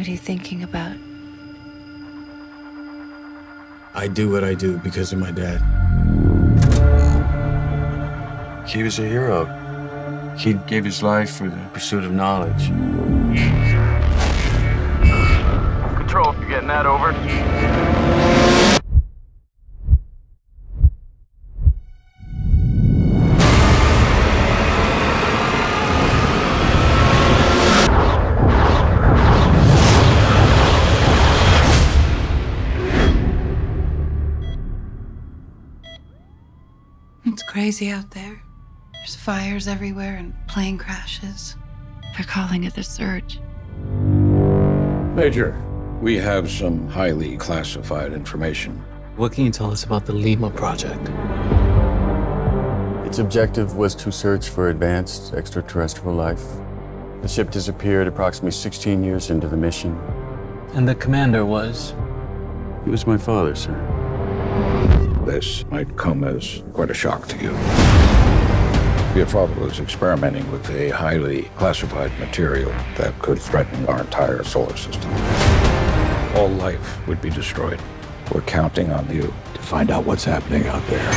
What are you thinking about? I do what I do because of my dad. He was a hero. He gave his life for the pursuit of knowledge. Control, you getting that over? Crazy out there. There's fires everywhere and plane crashes. They're calling it the surge. Major, we have some highly classified information. What can you tell us about the Lima project? Its objective was to search for advanced extraterrestrial life. The ship disappeared approximately 16 years into the mission. And the commander was? He was my father, sir. This might come as quite a shock to you. Your father was experimenting with a highly classified material that could threaten our entire solar system. All life would be destroyed. We're counting on you to find out what's happening out there.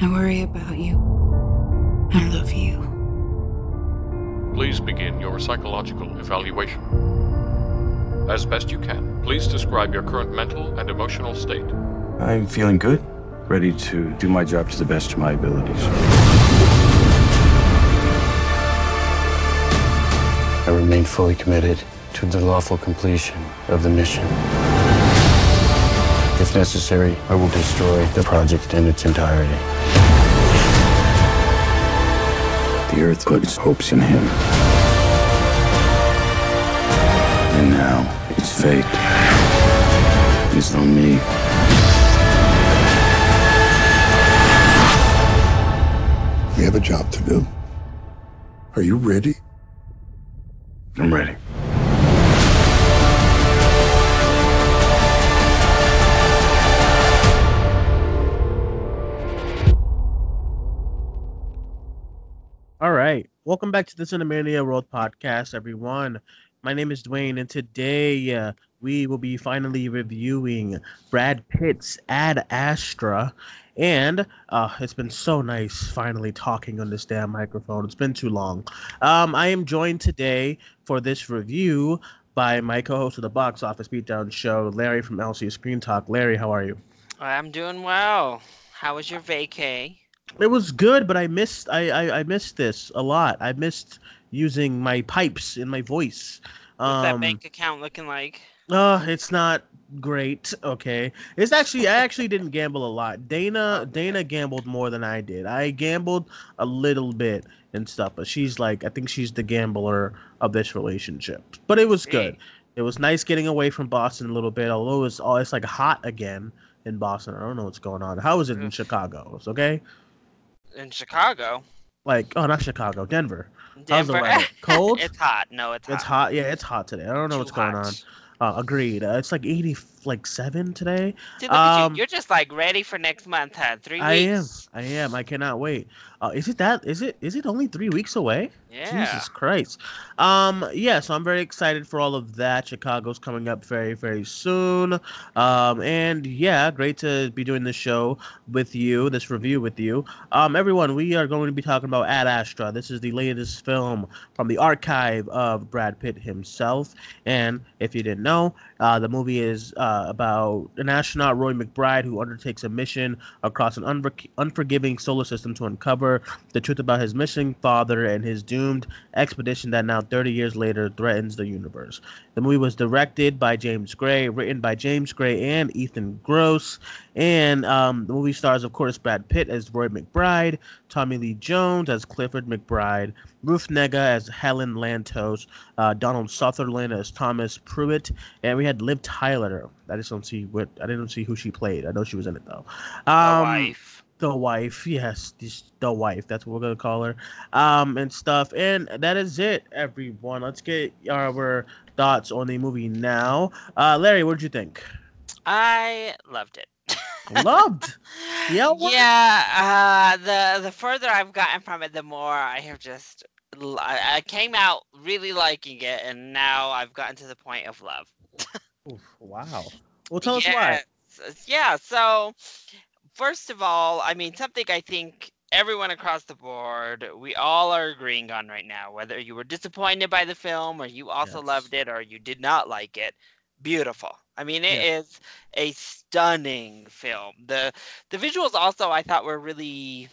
I worry about you. I love you. Please begin your psychological evaluation. As best you can, please describe your current mental and emotional state. I'm feeling good, ready to do my job to the best of my abilities. I remain fully committed to the lawful completion of the mission. If necessary, I will destroy the project in its entirety. The Earth puts hopes in him. And now, its fate It's on me. We have a job to do. Are you ready? I'm ready. All right. Welcome back to the Cinemania World Podcast, everyone. My name is Duane, and today uh, we will be finally reviewing Brad Pitt's Ad Astra. And uh, it's been so nice finally talking on this damn microphone. It's been too long. Um, I am joined today for this review by my co host of the Box Office Beatdown Show, Larry from LC Screen Talk. Larry, how are you? I'm doing well. How was your vacay? It was good, but I missed I, I I missed this a lot. I missed using my pipes in my voice. What's that Um, bank account looking like? uh, it's not great. Okay, it's actually I actually didn't gamble a lot. Dana Dana gambled more than I did. I gambled a little bit and stuff, but she's like I think she's the gambler of this relationship. But it was good. It was nice getting away from Boston a little bit. Although it's all it's like hot again in Boston. I don't know what's going on. How is it in Chicago? It's okay. In Chicago? Like oh, not Chicago, Denver. How's the Denver? weather? Cold? it's hot. No, it's hot. It's hot. Yeah, it's hot today. I don't know Too what's going on. Uh, agreed. Uh, it's like eighty, like seven today. Dude, Um, you. You're just like ready for next month, huh? Three I am. I am. I cannot wait. Uh, is it that? Is it? Is it only three weeks away? Yeah. Jesus Christ. Um. Yeah. So I'm very excited for all of that. Chicago's coming up very, very soon. Um. And yeah, great to be doing this show with you. This review with you. Um. Everyone, we are going to be talking about Ad Astra. This is the latest film from the archive of Brad Pitt himself. And if you didn't know, uh, the movie is uh, about an astronaut, Roy McBride, who undertakes a mission across an unfor- unforgiving solar system to uncover the truth about his missing father and his doomed expedition that now 30 years later threatens the universe. The movie was directed by James Gray, written by James Gray and Ethan Gross, and um, the movie stars, of course, Brad Pitt as Roy McBride, Tommy Lee Jones as Clifford McBride, Ruth Negga as Helen Lantos, uh, Donald Sutherland as Thomas Pruitt, and we had Liv Tyler. I just don't see what I didn't see who she played. I know she was in it though. The Um, wife. the wife yes this, the wife that's what we're gonna call her um and stuff and that is it everyone let's get our thoughts on the movie now uh larry what did you think I loved it. Loved yeah what? Yeah, uh, the the further I've gotten from it, the more I have just I came out really liking it, and now I've gotten to the point of love. Oof, wow. Well, tell us why. Yeah. So, first of all, I mean, something I think everyone across the board, we all are agreeing on right now, whether you were disappointed by the film or you also Yes. loved it or you did not like it, beautiful. I mean, it Yeah. is a stunning film. The the visuals also I thought were really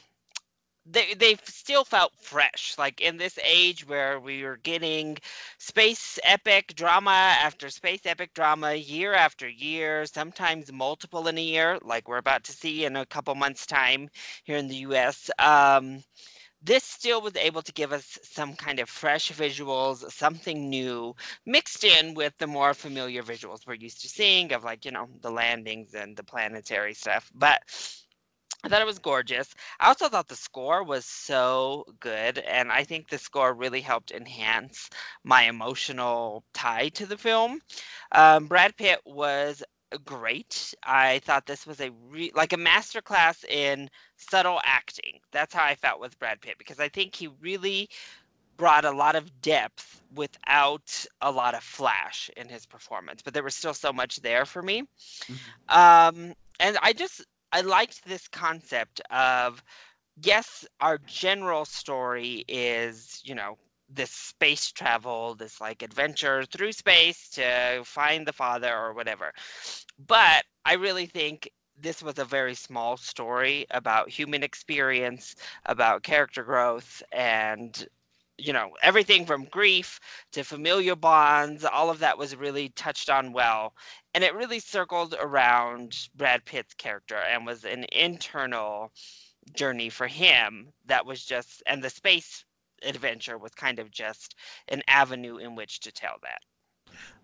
they they still felt fresh like in this age where we were getting space epic drama after space epic drama year after year sometimes multiple in a year like we're about to see in a couple months time here in the US um this still was able to give us some kind of fresh visuals, something new, mixed in with the more familiar visuals we're used to seeing of like, you know, the landings and the planetary stuff. But I thought it was gorgeous. I also thought the score was so good, and I think the score really helped enhance my emotional tie to the film. Um, Brad Pitt was great. I thought this was a re- like a masterclass in subtle acting. That's how I felt with Brad Pitt because I think he really brought a lot of depth without a lot of flash in his performance, but there was still so much there for me. Um, and I just I liked this concept of yes, our general story is, you know, this space travel, this like adventure through space to find the father or whatever. But I really think this was a very small story about human experience, about character growth, and you know, everything from grief to familial bonds, all of that was really touched on well. And it really circled around Brad Pitt's character and was an internal journey for him that was just, and the space adventure was kind of just an avenue in which to tell that.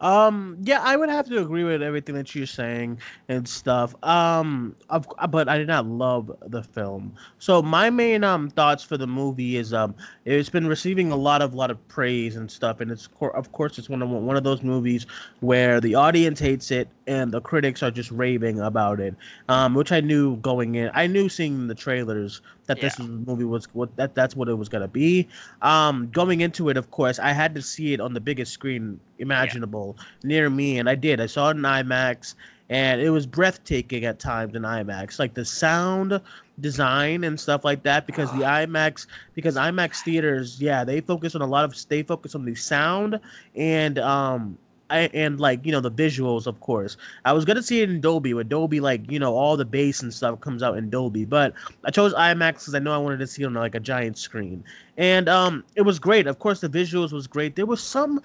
Um, yeah, I would have to agree with everything that you're saying and stuff. Um, of, but I did not love the film. So my main um thoughts for the movie is um it's been receiving a lot of lot of praise and stuff, and it's of course it's one of one of those movies where the audience hates it and the critics are just raving about it. Um, which I knew going in. I knew seeing the trailers that this Yeah. was- movie was what that that's what it was gonna be. Um, going into it, of course, I had to see it on the biggest screen imaginable near me, and I did. I saw it in IMAX, and it was breathtaking at times in IMAX. Like the sound design and stuff like that, because the IMAX, because IMAX theaters, yeah, they focus on a lot of they focus on the sound and um. I, and like you know the visuals of course. I was gonna see it in dolby with dolby like you know all the bass and stuff comes out in dolby. But i chose imax because i know i wanted to see it on like a giant screen. And um it was great. Of course the visuals was great. There was some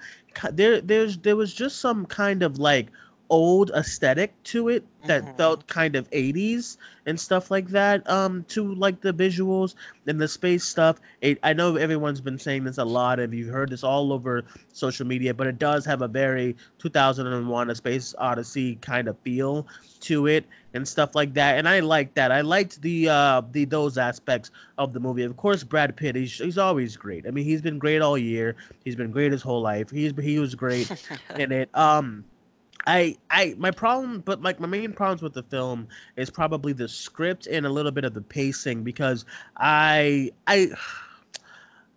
there there's there was just some kind of like old aesthetic to it that Mhm. felt kind of 80s and stuff like that um to like the visuals and the space stuff. It, i know everyone's been saying this a lot and you've heard this all over social media but it does have a very 2001 a space odyssey kind of feel to it and stuff like that and i liked that. I liked the uh the those aspects of the movie. Of course brad pitt he's, he's always great. I mean he's been great all year. He's been great his whole life. He's he was great in it. Um I I my problem but like my main problems with the film is probably the script and a little bit of the pacing because I I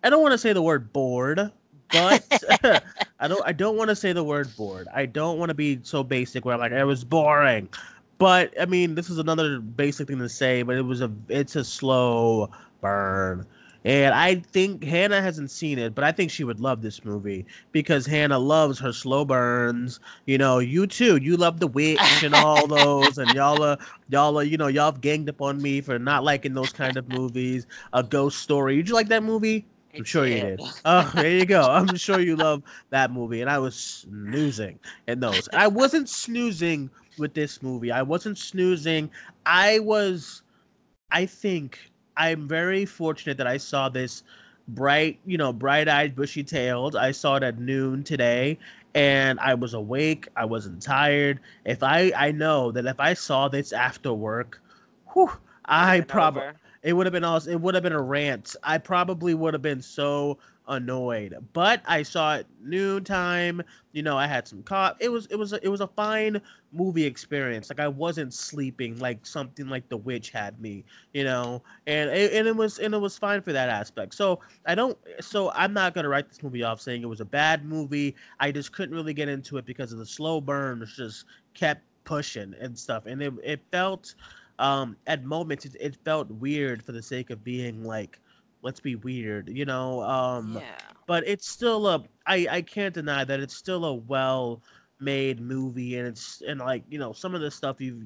I don't want to say the word bored, but I don't I don't want to say the word bored. I don't want to be so basic where I'm like it was boring. But I mean, this is another basic thing to say, but it was a it's a slow burn. And I think Hannah hasn't seen it, but I think she would love this movie because Hannah loves her slow burns. You know, you too. You love The Witch and all those, and y'all are y'all are you know y'all have ganged up on me for not liking those kind of movies. A Ghost Story. Did you like that movie? I'm sure you did. did. Oh, there you go. I'm sure you love that movie, and I was snoozing in those. I wasn't snoozing with this movie. I wasn't snoozing. I was. I think I'm very fortunate that I saw this bright, you know, bright-eyed, bushy-tailed. I saw it at noon today, and I was awake. I wasn't tired. If I, I know that if I saw this after work, whew, I probably. It would have been also it would have been a rant. I probably would have been so annoyed. But I saw it noontime. You know, I had some cop. It was it was a, it was a fine movie experience. Like I wasn't sleeping like something like The Witch had me. You know, and it, and it was and it was fine for that aspect. So I don't. So I'm not gonna write this movie off saying it was a bad movie. I just couldn't really get into it because of the slow burn. It's just kept pushing and stuff, and it it felt. Um, at moments it, it felt weird for the sake of being like let's be weird, you know. Um, yeah. But it's still a I I can't deny that it's still a well made movie, and it's and like you know some of the stuff you've.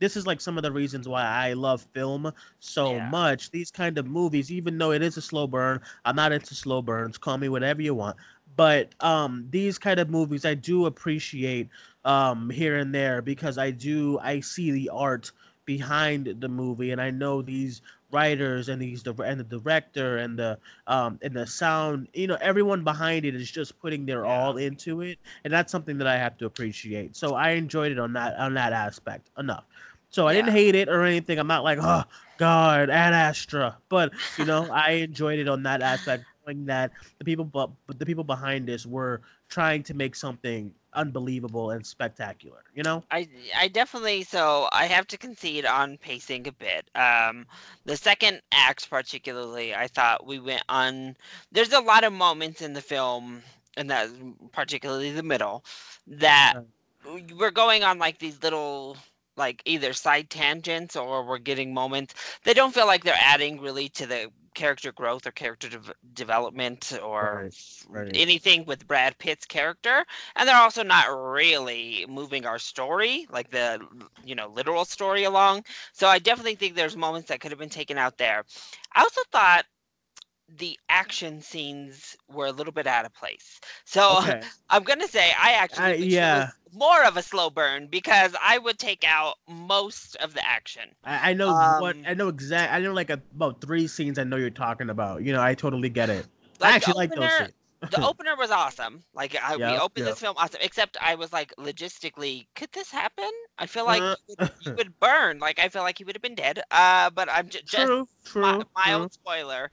This is like some of the reasons why I love film so Yeah. much. These kind of movies, even though it is a slow burn, I'm not into slow burns. Call me whatever you want. But um, these kind of movies, I do appreciate um, here and there because I do I see the art behind the movie, and I know these writers and these and the director and the um and the sound you know everyone behind it is just putting their all into it and that's something that i have to appreciate. So i enjoyed it on that on that aspect enough. So i didn't hate it or anything. I'm not like oh god ad astra. But you know i enjoyed it on that aspect knowing that the people but the people behind this were trying to make something unbelievable and spectacular you know I I definitely so I have to concede on pacing a bit. Um, the second act particularly, I thought we went on. There's a lot of moments in the film, and that particularly the middle, that we're going on like these little like either side tangents or we're getting moments they don't feel like they're adding really to the character growth or character dev- development or Right, right. anything with Brad Pitt's character. And they're also not really moving our story like the you know literal story along. So i definitely think there's moments that could have been taken out there. I also thought the action scenes were a little bit out of place so okay i'm gonna say i actually it yeah. more of a slow burn because i would take out most of the action I, I know what Um, I know exact. I know like a, about three scenes. I know you're talking about. You know, I totally get it. Like, I actually like those scenes. The opener was awesome. Like I, we opened yep. this film awesome, except I was like, logistically, could this happen? I feel like Uh, you, would, you would burn. Like I feel like he would have been dead. Uh, but I'm j- just True, true, mi- mild true. spoiler.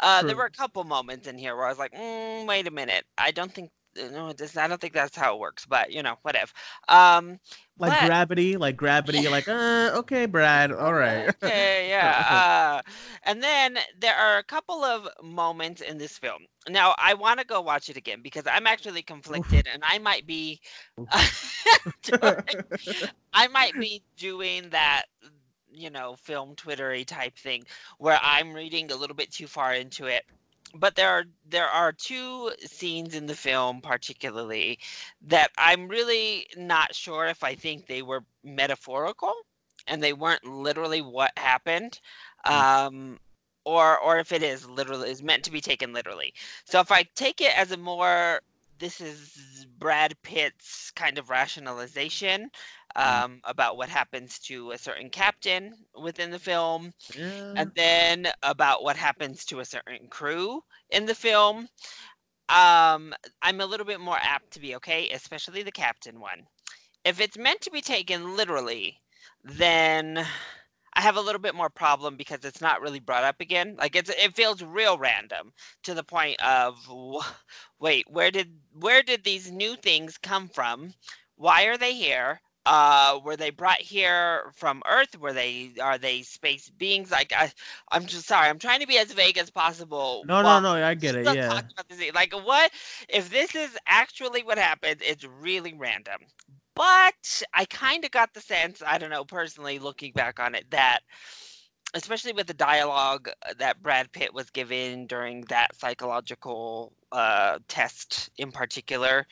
Uh, there were a couple moments in here where I was like, mm, wait a minute, I don't think. Uh, No, it. I don't think that's how it works. But you know, whatever. Um, Like but- gravity, like gravity. You're like, uh, okay, Brad. All right. Okay, yeah. Uh, and then there are a couple of moments in this film. Now, I want to go watch it again because I'm actually conflicted, and I might be, I might be doing that, you know, film Twittery type thing where I'm reading a little bit too far into it. But there are there are two scenes in the film particularly that I'm really not sure if I think they were metaphorical and they weren't literally what happened um or or if it is literally is meant to be taken literally. So if i take it as a more this is brad pitt's kind of rationalization um about what happens to a certain captain within the film Yeah. and then about what happens to a certain crew in the film. Um i'm a little bit more apt to be okay especially the captain one. If it's meant to be taken literally then i have a little bit more problem because it's not really brought up again. Like it's it feels real random to the point of wait where did where did these new things come from? Why are they here uh were they brought here from earth were they are they space beings like i i'm just sorry i'm trying to be as vague as possible no, no, no. I get it. Yeah. Like, what if this is actually what happened? It's really random. But I kind of got the sense, I don't know, personally looking back on it, that especially with the dialogue uh, that Brad Pitt was given during that psychological uh, test in particular,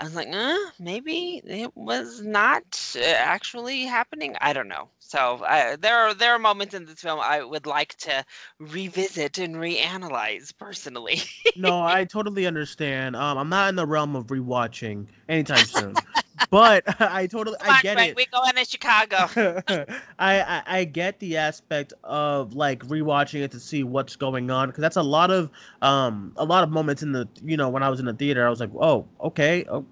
I was like, uh, maybe it was not uh, actually happening. I don't know. So uh, there are there are moments in this film I would like to revisit and reanalyze personally. no, I totally understand. Um, I'm not in the realm of rewatching anytime soon, but I totally Come I get it. we going to Chicago. I, I I get the aspect of like rewatching it to see what's going on because that's a lot of um a lot of moments in the you know when I was in the theater I was like oh okay oh,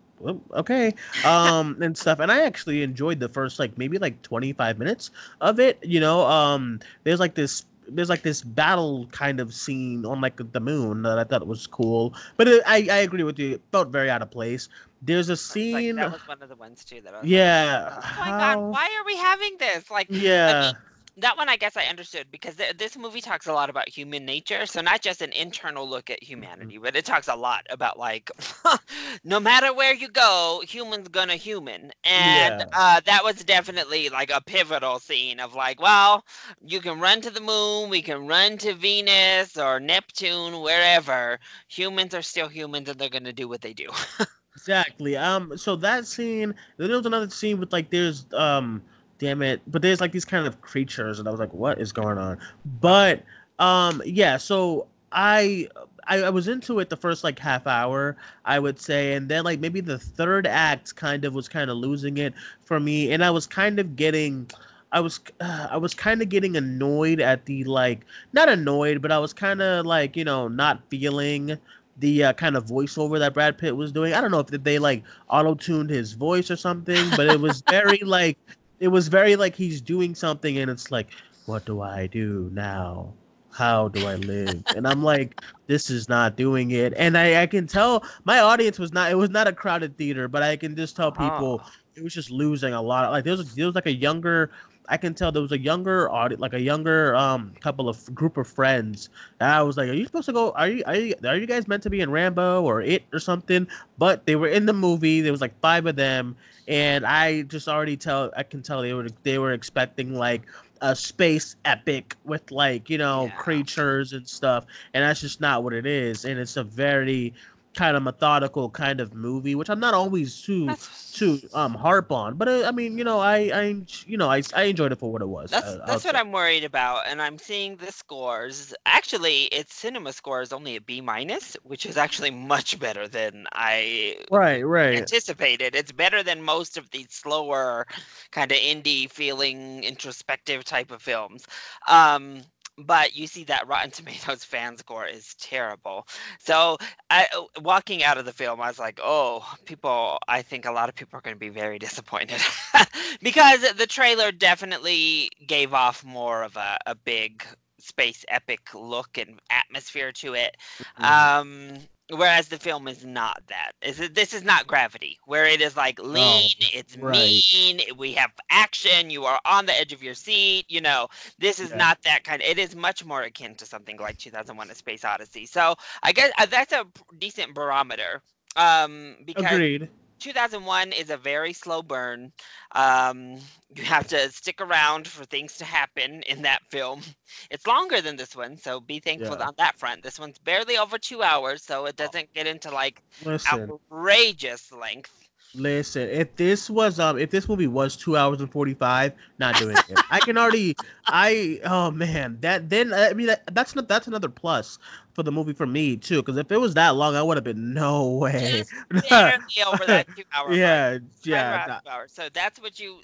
okay um and stuff and I actually enjoyed the first like maybe like 25 minutes of it you know um there's like this there's like this battle kind of scene on like the moon that I thought was cool. But it, I I agree with you. It felt very out of place. There's a Like, scene. that was one of the ones too that I was like, yeah. oh my how- god, why are we having this? Like, Yeah. That one I guess I understood because th- this movie talks a lot about human nature. So not just an internal look at humanity, but it talks a lot about like no matter where you go, humans gonna human. And Yeah. uh, that was definitely like a pivotal scene of like, well, you can run to the moon, we can run to Venus or Neptune, wherever. Humans are still humans and they're gonna do what they do. Exactly. Um. So that scene. Then there was another scene with like there's um. Damn it! But there's like these kind of creatures, and I was like, "What is going on?" But um. Yeah. So I I, I was into it the first like half hour, I would say, and then like maybe the third act kind of was kind of losing it for me, and I was kind of getting. I was uh, I was kind of getting annoyed at the like not annoyed, but I was kind of like you know not feeling the uh, kind of voiceover that Brad Pitt was doing. I don't know if they like auto tuned his voice or something, but it was very like it was very like he's doing something and it's like, what do I do now? How do I live? And I'm like, this is not doing it. And I, I can tell my audience was not it was not a crowded theater, but I can just tell uh-huh. people Oh. it was just losing a lot. Like there was there was like a younger I can tell there was a younger audience, like a younger um couple of group of friends. I was like, "Are you supposed to go? Are you are you, are you guys meant to be in Rambo or It or something?" But they were in the movie. There was like five of them, and I just already tell I can tell they were they were expecting like a space epic with like you know Yeah. creatures and stuff, and that's just not what it is. And it's a very kind of methodical kind of movie, which I'm not always too That's- to um harp on. But uh, I mean, you know, I I you know I I enjoyed it for what it was. That's uh, that's what. I'm worried about, and I'm seeing the scores. Actually, its CinemaScore is only a B minus, which is actually much better than I Right, right. anticipated. It's better than most of these slower, kind of indie feeling, introspective type of films. Um, but you see that Rotten Tomatoes fan score is terrible. So I, uh, walking out of the film, I was like, oh, people. I think a lot of people are going to be very disappointed because the trailer definitely gave off more of a, a big space epic look and atmosphere to it. Mm-hmm. Um, whereas the film is not that. Is it, this is not Gravity, where it is like lean, it's right. mean, we have action, you are on the edge of your seat. You know, this is Yeah. not that kind. It is much more akin to something like 2001: A Space Odyssey. So I guess uh, that's a decent barometer. Um, because Agreed. 2001 is a very slow burn. Um, you have to stick around for things to happen in that film. It's longer than this one, so be thankful Yeah. on that front. This one's barely over two hours, so it doesn't get into like Listen, outrageous length. listen. If this was um, if this movie was two hours and forty five, not doing it. I can already, I oh man, that then I mean that, that's not that's another plus for the movie for me too. Because if it was that long, I would have been no way. Barely over that two hour mark. yeah, right yeah. nah, two. So that's what you.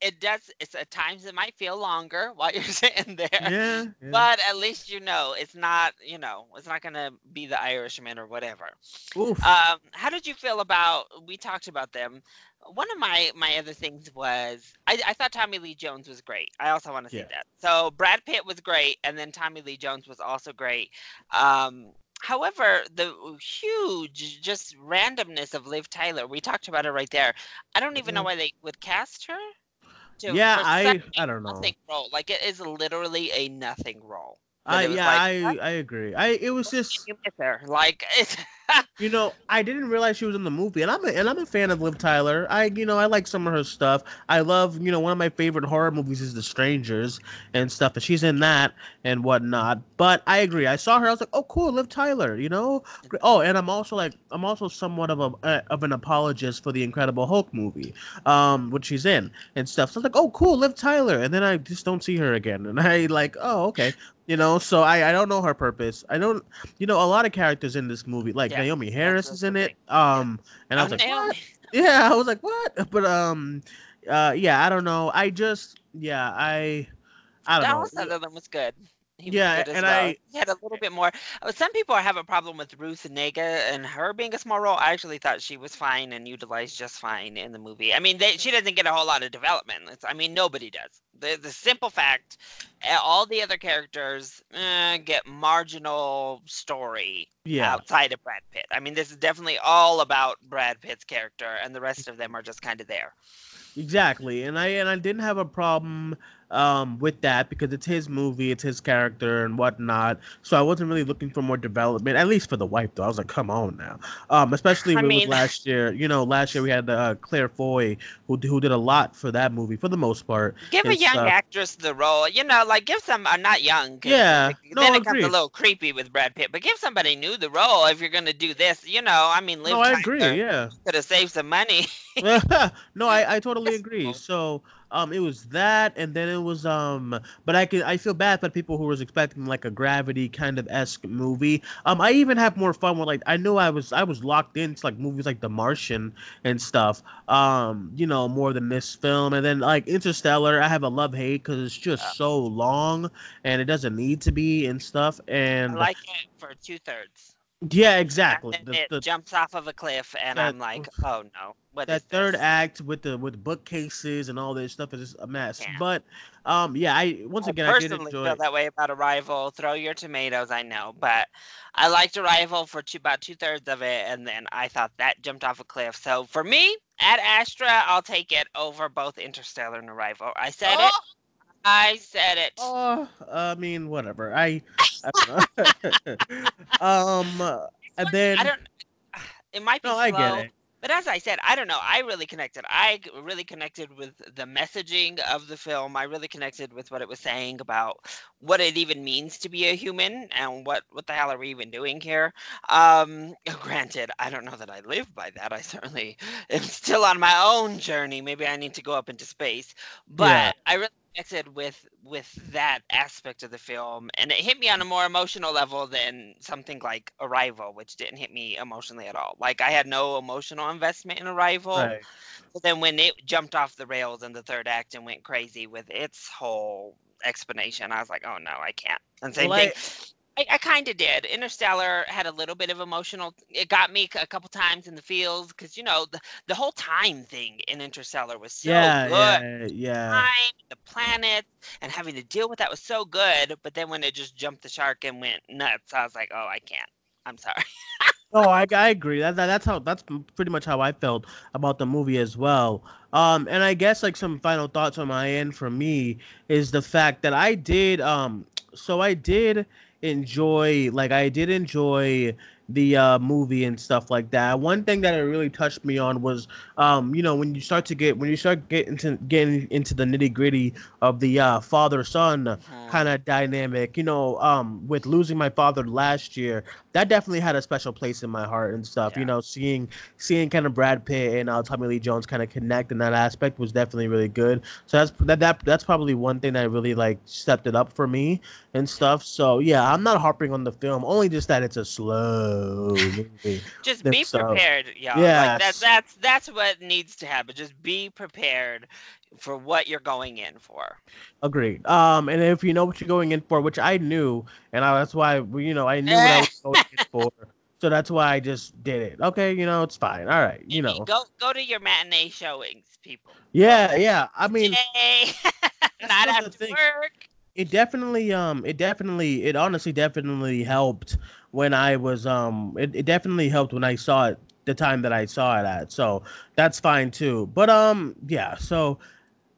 It does. It's at times it might feel longer while you're sitting there. yeah, yeah. But at least you know it's not, you know, it's not gonna be the Irishman or whatever. Oof. Um, how did you feel about? We talked about them. One of my my other things was I, I thought Tommy Lee Jones was great. I also want to say Yeah. that. So Brad Pitt was great, and then Tommy Lee Jones was also great. Um, however, the huge just randomness of Liv Tyler, we talked about it right there. I don't even know Mhm. why they would cast her. to- yeah, I I don't know. Nothing role. Like it is literally a nothing role. I yeah, like, I? I agree. I it was just you miss her. Like it's You know, I didn't realize she was in the movie, and I'm a, and I'm a fan of Liv Tyler. I, you know, I like some of her stuff. I love, you know, one of my favorite horror movies is The Strangers and stuff, and she's in that and whatnot. But I agree. I saw her, I was like, oh, cool, Liv Tyler. You know, oh, and I'm also like, I'm also somewhat of a uh, of an apologist for the Incredible Hulk movie, um, which she's in and stuff. So I was like, oh, cool, Liv Tyler, and then I just don't see her again, and I like, oh, okay. You know, so I, I don't know her purpose. I don't, you know, a lot of characters in this movie, like Yeah, Naomie Harris is in it. Um, and I was Oh, like, Naomie. what? Yeah, I was like, what? But um, uh, yeah, I don't know. I just, yeah, I, I don't Dallas know. Sutherland was good. He was Yeah, and well. I- he had a little bit more. uh, Some people have a problem with Ruth Negga and her being a small role. I actually thought she was fine and utilized just fine in the movie. I mean, they, she doesn't get a whole lot of development. It's, I mean, nobody does. The the simple fact, eh, all the other characters eh, get marginal story Yeah. outside of Brad Pitt. I mean, this is definitely all about Brad Pitt's character, and the rest of them are just kind of there. Exactly, and I and I didn't have a problem um, with that because it's his movie, it's his character and whatnot. So I wasn't really looking for more development, at least for the wife. Though I was like, come on now, um, especially I when it mean- was last year. You know, last year we had uh, Claire Foy who who did a lot for that movie for the most part. Give a young stuff. actress the role, you know, like give some, uh, not young. Yeah, like, no, then it becomes a little creepy with Brad Pitt, but give somebody new the role if you're gonna do this, you know. I mean, Liv No, I agree. Yeah. could have saved some money. no, I, I totally agree. So um it was that and then it was um but I can I feel bad for people who was expecting like a gravity kind of esque movie. Um I even have more fun with like I knew I was I was locked into like movies like The Martian and stuff. Um, you know, more than this film. And then like Interstellar, I have a love hate because it's just so long and it doesn't need to be and stuff. I And like it for two thirds. Yeah, exactly. And The- then it the- jumps off of a cliff, and that- I'm like, oh no, what that is third act with the with bookcases and all this stuff is just a mess. Yeah. But um yeah, I once I again I did personally enjoy feel it. that way about Arrival. Throw your tomatoes, I know, but I liked Arrival for two, about two thirds of it, and then I thought that jumped off a cliff. So for me, Ad Astra, I'll take it over both Interstellar and Arrival. I said it. I said it. Oh, I mean, whatever. I, I don't know. um, and then I don't. It might be no, slow, I get it. but as I said, I don't know. I really connected. I really connected with the messaging of the film. I really connected with what it was saying about what it even means to be a human and what what the hell are we even doing here. Um, granted, I don't know that I live by that. I certainly am still on my own journey. Maybe I need to go up into space, but Yeah. I really connected with with that aspect of the film and it hit me on a more emotional level than something like arrival which didn't hit me emotionally at all like i had no emotional investment in arrival Right. but then when it jumped off the rails in the third act and went crazy with its whole explanation i was like oh no i can't and same Well, thing I, I kind of did. Interstellar had a little bit of emotional. It got me a couple times in the feels because you know the the whole time thing in Interstellar was so yeah, good yeah, yeah. time, the planet, and having to deal with that was so good. But then when it just jumped the shark and went nuts, I was like, oh, I can't. I'm sorry. No, I, I agree. That, that that's how that's pretty much how I felt about the movie as well. Um, and I guess like some final thoughts on my end for me is the fact that I did um, so I did enjoy like I did enjoy the uh movie and stuff like that. One thing that it really touched me on was um, you know, when you start to get when you start getting to getting into the nitty gritty of the uh father son kind of dynamic, you know, um, with losing my father last year, that definitely had a special place in my heart and stuff. You know, seeing seeing kind of Brad Pitt and uh, Tommy Lee Jones kind of connect in that aspect was definitely really good. So that's that, that that's probably one thing that really like stepped it up for me and stuff. So yeah, I'm not harping on the film, only just that it's a slow movie. Just be so- prepared, y'all. Like Yes. that, that's that's what needs to happen. Just be prepared for what you're going in for. Agreed. Um, and if you know what you're going in for, which I knew, and I, that's why you know I knew what I was going in for, so that's why I just did it. Okay, you know it's fine. All right, you know. Go go to your matinee showings, people. Yeah, yeah. I mean, Not after work. it definitely um it definitely it honestly definitely helped when I was um it, it definitely helped when I saw it the time that I saw it at. So that's fine too. But um yeah, so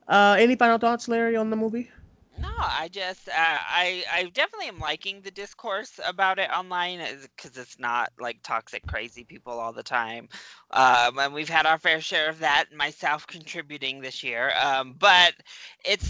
uh any final thoughts, Larry, on the movie? No, I just uh, I I definitely am liking the discourse about it online because it's not like toxic crazy people all the time, um, and we've had our fair share of that, myself contributing this year. Um, but it's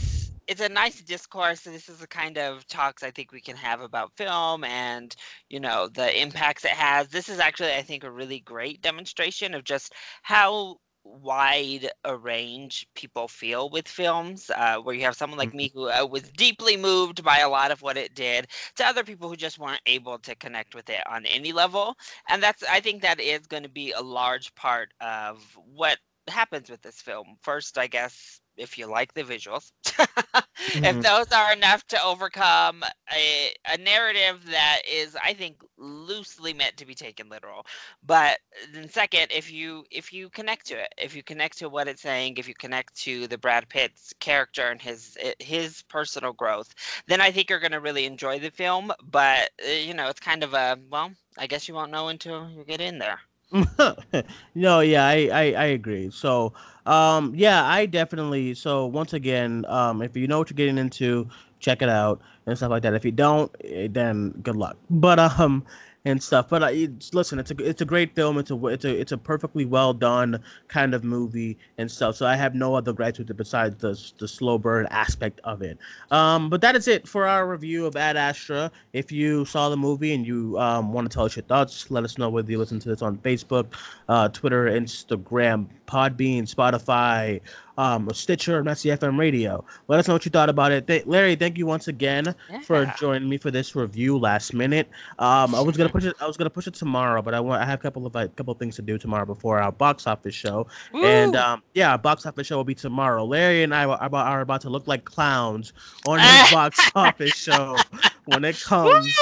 it's a nice discourse. This is the kind of talks I think we can have about film and you know the impacts it has. This is actually I think a really great demonstration of just how wide a range people feel with films uh, where you have someone like me who uh, was deeply moved by a lot of what it did to other people who just weren't able to connect with it on any level and that's i think that is going to be a large part of what happens with this film first i guess if you like the visuals, if those are enough to overcome a, a narrative that is, I think, loosely meant to be taken literal. But then second, if you if you connect to it, if you connect to what it's saying, if you connect to the Brad Pitt's character and his his personal growth, then I think you're going to really enjoy the film. But uh, you know, it's kind of a well, I guess you won't know until you get in there. no, yeah, I, I I agree. So, um, yeah, I definitely. So once again, um, if you know what you're getting into, check it out and stuff like that. If you don't, eh, then good luck. But um, and stuff. But uh, it's, listen, it's a it's a great film. It's a it's a it's a perfectly well done kind of movie and stuff. So I have no other gripes with it besides the the slow burn aspect of it. Um, but that is it for our review of Ad Astra. If you saw the movie and you um, want to tell us your thoughts, let us know whether you listen to this on Facebook, uh, Twitter, Instagram, Podbean, Spotify um, Stitcher, Messy FM Radio. Let us know what you thought about it. Th- Larry, thank you once again yeah. for joining me for this review last minute. Um, I was gonna push it. I was gonna push it tomorrow, but I want I have a couple of a couple of things to do tomorrow before our box office show. Woo! And um, yeah, our box office show will be tomorrow. Larry and I are about, are about to look like clowns on his box office show when it comes.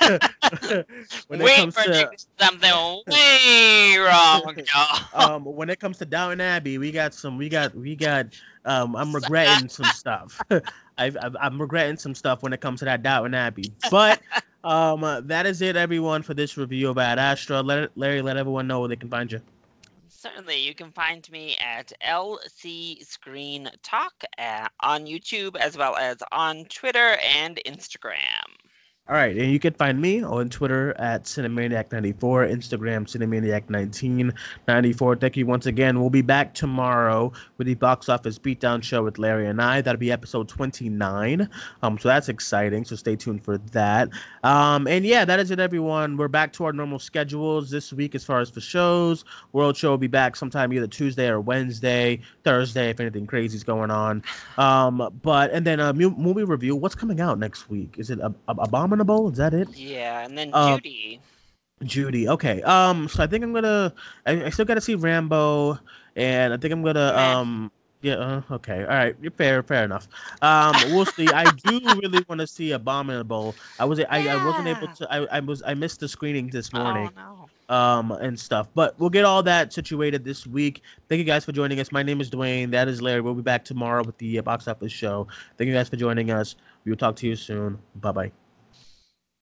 when it comes to something way wrong, um, when it comes to Downton Abbey, we got some. We got we got. Um, I'm regretting some stuff. i am regretting some stuff when it comes to that Downton Abbey. But um, uh, that is it, everyone, for this review about Astra. Let Larry let everyone know where they can find you. Certainly, you can find me at LC Screen Talk uh, on YouTube as well as on Twitter and Instagram. All right, and you can find me on Twitter at Cinemaniac94, Instagram Cinemaniac1994. Thank you once again. We'll be back tomorrow with the box office beatdown show with Larry and I. That'll be episode 29. Um, so that's exciting. So stay tuned for that. Um, and yeah, that is it, everyone. We're back to our normal schedules this week as far as for shows. World Show will be back sometime either Tuesday or Wednesday, Thursday if anything crazy is going on. Um, but and then a movie review. What's coming out next week? Is it a, a, Abominable? Abominable. Is that it? Yeah, and then uh, Judy. Judy. Okay. Um. So I think I'm gonna. I, I still gotta see Rambo, and I think I'm gonna. Um. Yeah. Uh, okay. All right. You're fair. Fair enough. Um. We'll see. I do really want to see Abominable. I was. I, yeah. I wasn't able to. I, I was. I missed the screening this morning. Oh, no. Um. And stuff. But we'll get all that situated this week. Thank you guys for joining us. My name is Duane. That is Larry. We'll be back tomorrow with the uh, box office show. Thank you guys for joining us. We will talk to you soon. Bye bye.